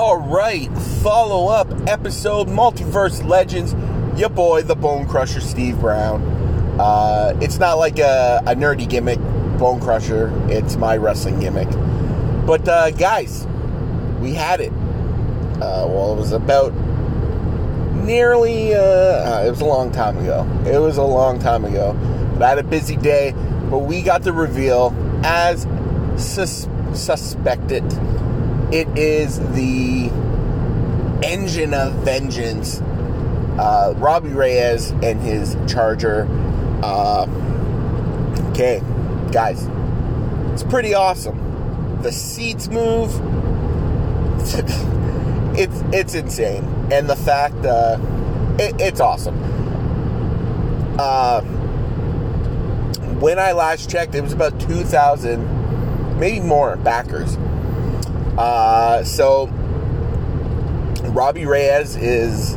All right, follow up episode Multiverse Legends. Your boy, the Bone Crusher, Steve Brown. Uh, it's not like a, a, nerdy gimmick, Bone Crusher. It's my wrestling gimmick. But uh, guys, we had it. Uh, well, it was about nearly. Uh, uh, it was a long time ago. It was a long time ago. But I had a busy day. But we got the reveal as sus- suspected it is the engine of vengeance. Uh, Robbie Reyes and his Charger. Uh, okay, guys, it's pretty awesome. The seats move. it's it's insane, and the fact uh, it, it's awesome. Uh, when I last checked, it was about two thousand, maybe more backers uh, so Robbie Reyes is,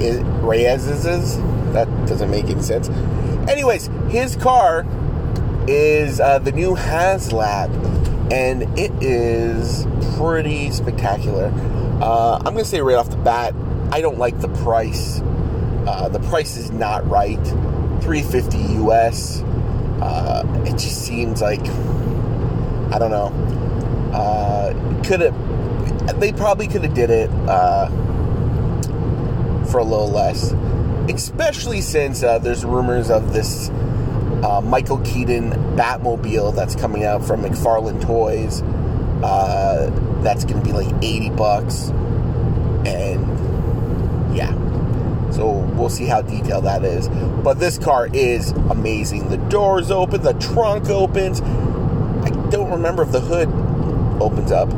is Reyes is, is that doesn't make any sense. Anyways, his car is uh, the new HasLab, and it is pretty spectacular. Uh, I'm gonna say right off the bat, I don't like the price. Uh, the price is not right. 350 US. Uh, it just seems like I don't know. Uh, could have. They probably could have did it uh, for a little less, especially since uh, there's rumors of this uh, Michael Keaton Batmobile that's coming out from McFarlane Toys. Uh, that's to be like 80 bucks, and yeah. So we'll see how detailed that is. But this car is amazing. The doors open, the trunk opens. I don't remember if the hood opens up,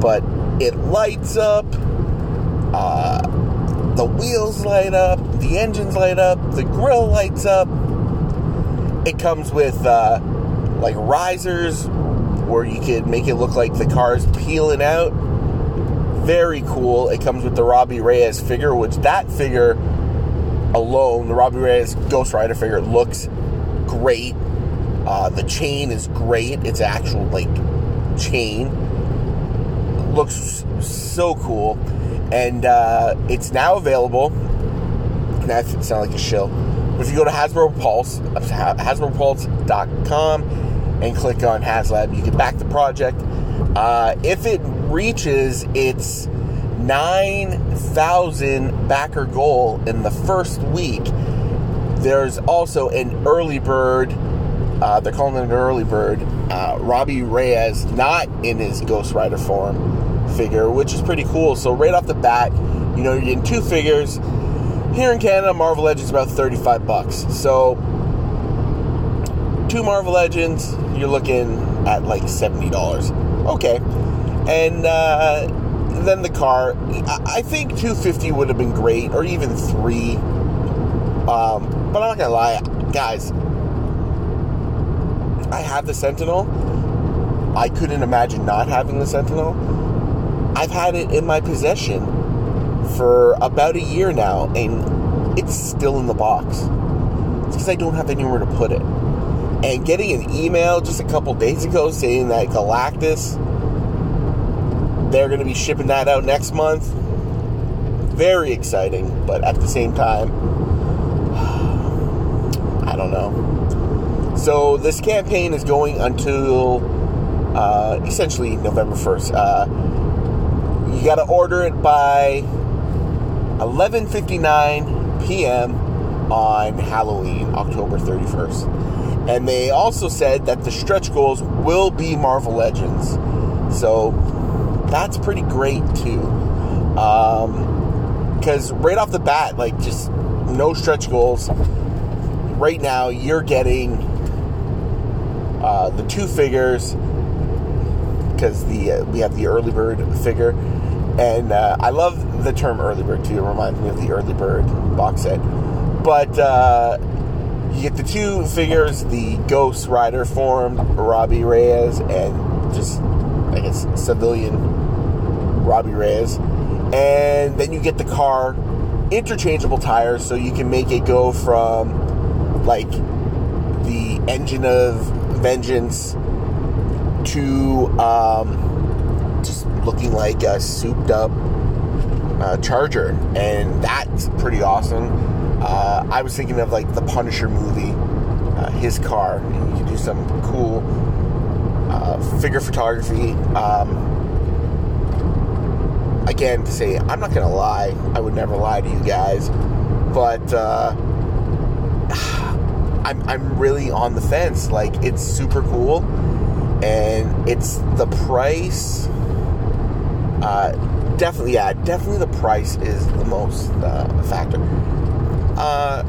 but it lights up. Uh, the wheels light up, the engines light up, the grill lights up. It comes with uh, like risers where you could make it look like the car's peeling out. Very cool. It comes with the Robbie Reyes figure, which that figure alone, the Robbie Reyes Ghost Rider figure, looks great. Uh, the chain is great. It's actual like chain. Looks so cool. And uh, it's now available. Now, it sound like a shill. But if you go to Hasbro Pulse, HasbroPulse.com, and click on HasLab, you can back the project. Uh, if it reaches its 9,000 backer goal in the first week, there's also an early bird uh, they're calling it an early bird. Uh, Robbie Reyes, not in his Ghost Rider form figure, which is pretty cool. So, right off the bat, you know, you're getting two figures. Here in Canada, Marvel Legends about 35 bucks. So, two Marvel Legends, you're looking at like $70. Okay. And uh, then the car, I think 250 would have been great, or even three. Um, but I'm not gonna lie, guys. I have the Sentinel. I couldn't imagine not having the Sentinel. I've had it in my possession for about a year now, and it's still in the box. It's because I don't have anywhere to put it. And getting an email just a couple days ago saying that Galactus, they're going to be shipping that out next month. Very exciting, but at the same time, I don't know. So this campaign is going until uh, essentially November 1st. Uh, you got to order it by 11:59 p.m. on Halloween, October 31st. And they also said that the stretch goals will be Marvel Legends. So that's pretty great too. Because um, right off the bat, like just no stretch goals. Right now, you're getting uh, the two figures because the uh, we have the early bird figure, and uh, I love the term early bird too. It reminds me of the early bird box set. But uh, you get the two figures: the Ghost Rider form, Robbie Reyes, and just I guess civilian Robbie Reyes, and then you get the car interchangeable tires, so you can make it go from like the engine of vengeance to um, just looking like a souped up uh, Charger, and that's pretty awesome. Uh, I was thinking of like the Punisher movie, uh, his car, and you could do some cool uh, figure photography. Um, again, to say, I'm not gonna lie, I would never lie to you guys, but uh, I'm I'm really on the fence. Like it's super cool, and it's the price. Uh, definitely, yeah, definitely the price is the most uh, factor. Uh,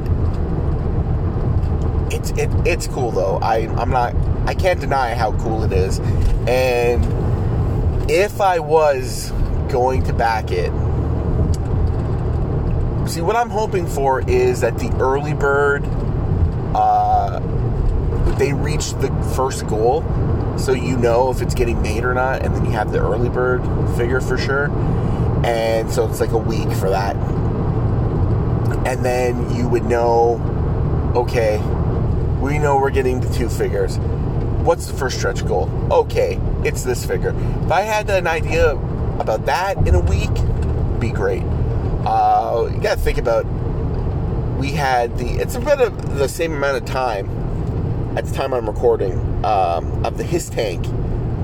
it's it, it's cool though. I I'm not I can't deny how cool it is, and if I was going to back it. See, what I'm hoping for is that the early bird, uh, they reach the first goal, so you know if it's getting made or not, and then you have the early bird figure for sure. And so it's like a week for that. And then you would know, okay, we know we're getting the two figures. What's the first stretch goal? Okay, it's this figure. If I had an idea about that in a week, be great. Uh, you got to think about. We had the. It's about the same amount of time at the time I'm recording um, of the HISS tank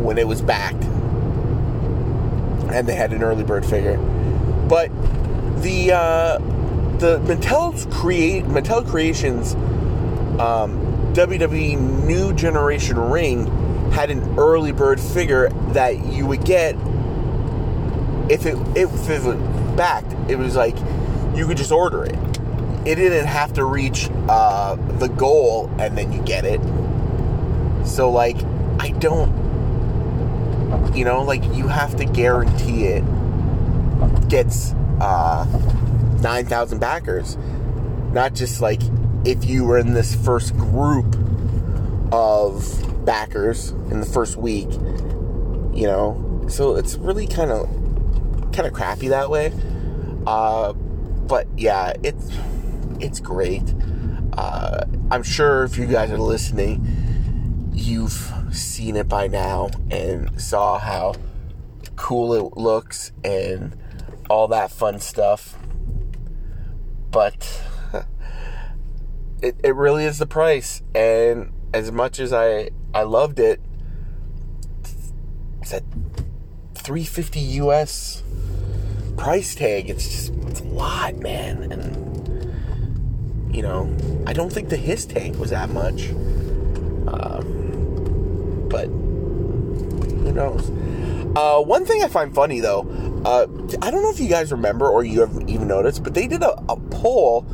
when it was backed, and they had an early bird figure. But the uh, the Mattel's create Mattel Creations um, WWE New Generation ring had an early bird figure that you would get if it if it was backed, it was like you could just order it. It didn't have to reach uh, the goal and then you get it. So like, I don't, you know, like you have to guarantee it gets uh, nine thousand backers, not just like if you were in this first group of backers in the first week, you know. So it's really kind of kind of crappy that way. Uh, but yeah, it's it's great. Uh, I'm sure if you guys are listening, you've seen it by now and saw how cool it looks and all that fun stuff. But it, it really is the price. And as much as I, I loved it, it's at 350 US price tag, it's just it's a lot, man. And you know, I don't think the HISS tank was that much. Uh, but who knows? Uh, one thing I find funny though, uh, I don't know if you guys remember or you have even noticed, but they did a, a poll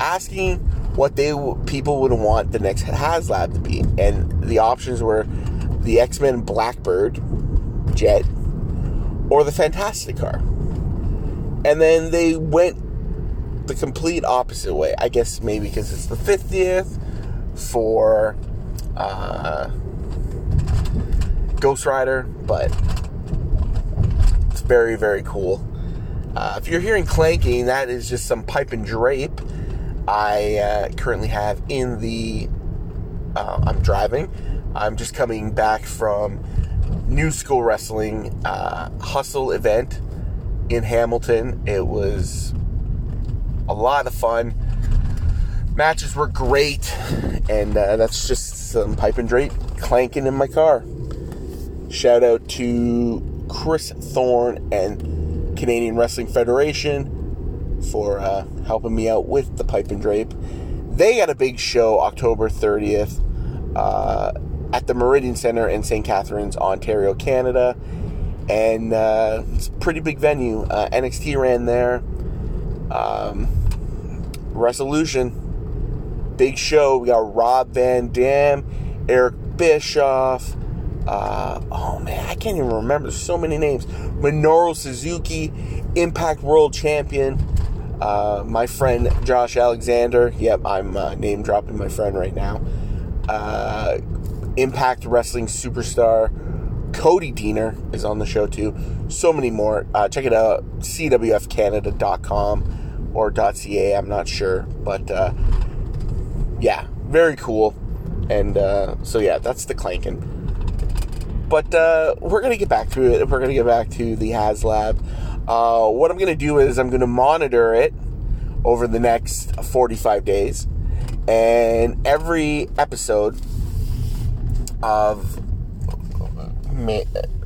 asking what they people would want the next HasLab to be, and the options were the X Men Blackbird jet or the Fantastic Car. And then they went the complete opposite way. I guess maybe because it's the 50th for uh, Ghost Rider, but it's very, very cool. Uh, if you're hearing clanking, that is just some pipe and drape I uh, currently have in the. Uh, I'm driving. I'm just coming back from New School Wrestling uh, Hustle event in Hamilton. It was a lot of fun. Matches were great, and uh, that's just some pipe and drape clanking in my car. Shout out to Chris Thorne and Canadian Wrestling Federation for uh, helping me out with the pipe and drape. They got a big show October 30th uh, at the Meridian Center in St. Catharines, Ontario, Canada and uh, it's a pretty big venue. Uh, NXT ran there. Um, Resolution, big show. We got Rob Van Dam, Eric Bischoff. Uh, oh man, I can't even remember. There's so many names. Minoru Suzuki, Impact World Champion. Uh, my friend Josh Alexander. Yep, I'm uh, name dropping my friend right now. Uh, Impact Wrestling superstar Cody Deaner is on the show too. So many more. Uh, check it out, cwfcanada.com or .ca. I'm not sure, but uh, yeah, very cool. And uh, so yeah, that's the clanking. But uh, we're gonna get back to it. We're gonna get back to the HasLab. Uh, what I'm gonna do is I'm gonna monitor it over the next 45 days, and every episode of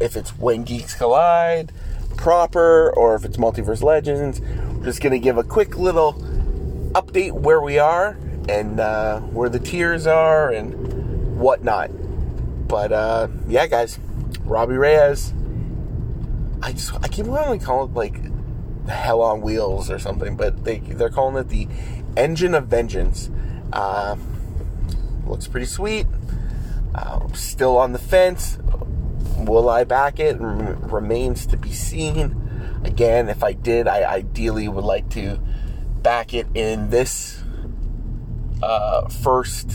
if it's When Geeks Collide proper or if it's Multiverse Legends, just gonna give a quick little update where we are and uh, where the tiers are and whatnot. But uh, yeah, guys, Robbie Reyes. I just I keep wanting to call it like Hell on Wheels or something, but they they're calling it the Engine of Vengeance. Uh, looks pretty sweet. Uh, still on the fence. Will I back it? remains to be seen. Again, if I did, I ideally would like to back it in this uh, first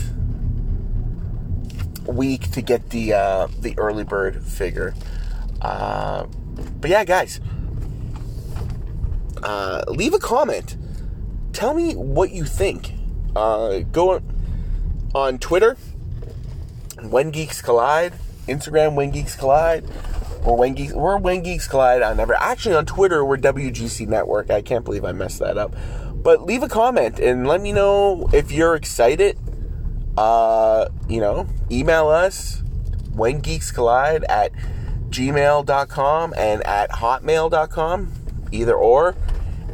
week to get the uh, the early bird figure. Uh, but yeah, guys, uh, leave a comment. Tell me what you think. Uh, go on Twitter, When Geeks Collide, Instagram, When Geeks Collide, or When Geeks. We're Geeks Collide on ever. Actually, on Twitter, we're WGC Network. I can't believe I messed that up. But leave a comment and let me know if you're excited. Uh, you know, email us when geeks collide at gmail.com and at hotmail.com, either or,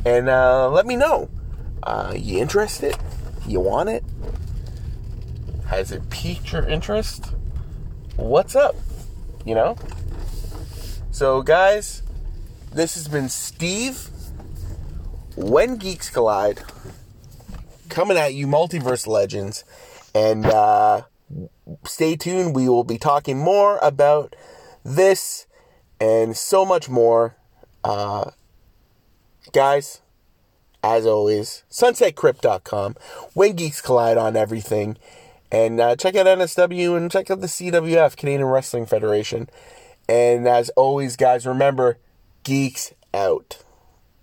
and uh, let me know. Uh, you interested? You want it? Has it piqued your interest? What's up? You know? So, guys, this has been Steve when Geeks Collide, coming at you, Multiverse Legends. And uh, stay tuned. We will be talking more about this and so much more. Uh, guys, as always, sunsetcrypt.com, when Geeks Collide on everything. And uh, check out NSW and check out the CWF, Canadian Wrestling Federation. And as always, guys, remember, geeks out.